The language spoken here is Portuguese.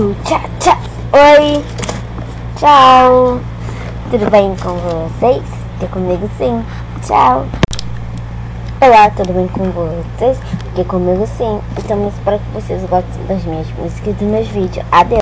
do tchau, tchau. Oi, tchau. Tudo bem com vocês? Porque comigo sim. Tchau. Olá, tudo bem com vocês? Porque comigo sim. Então espero que vocês gostem das minhas músicas e dos meus vídeos. Adeus.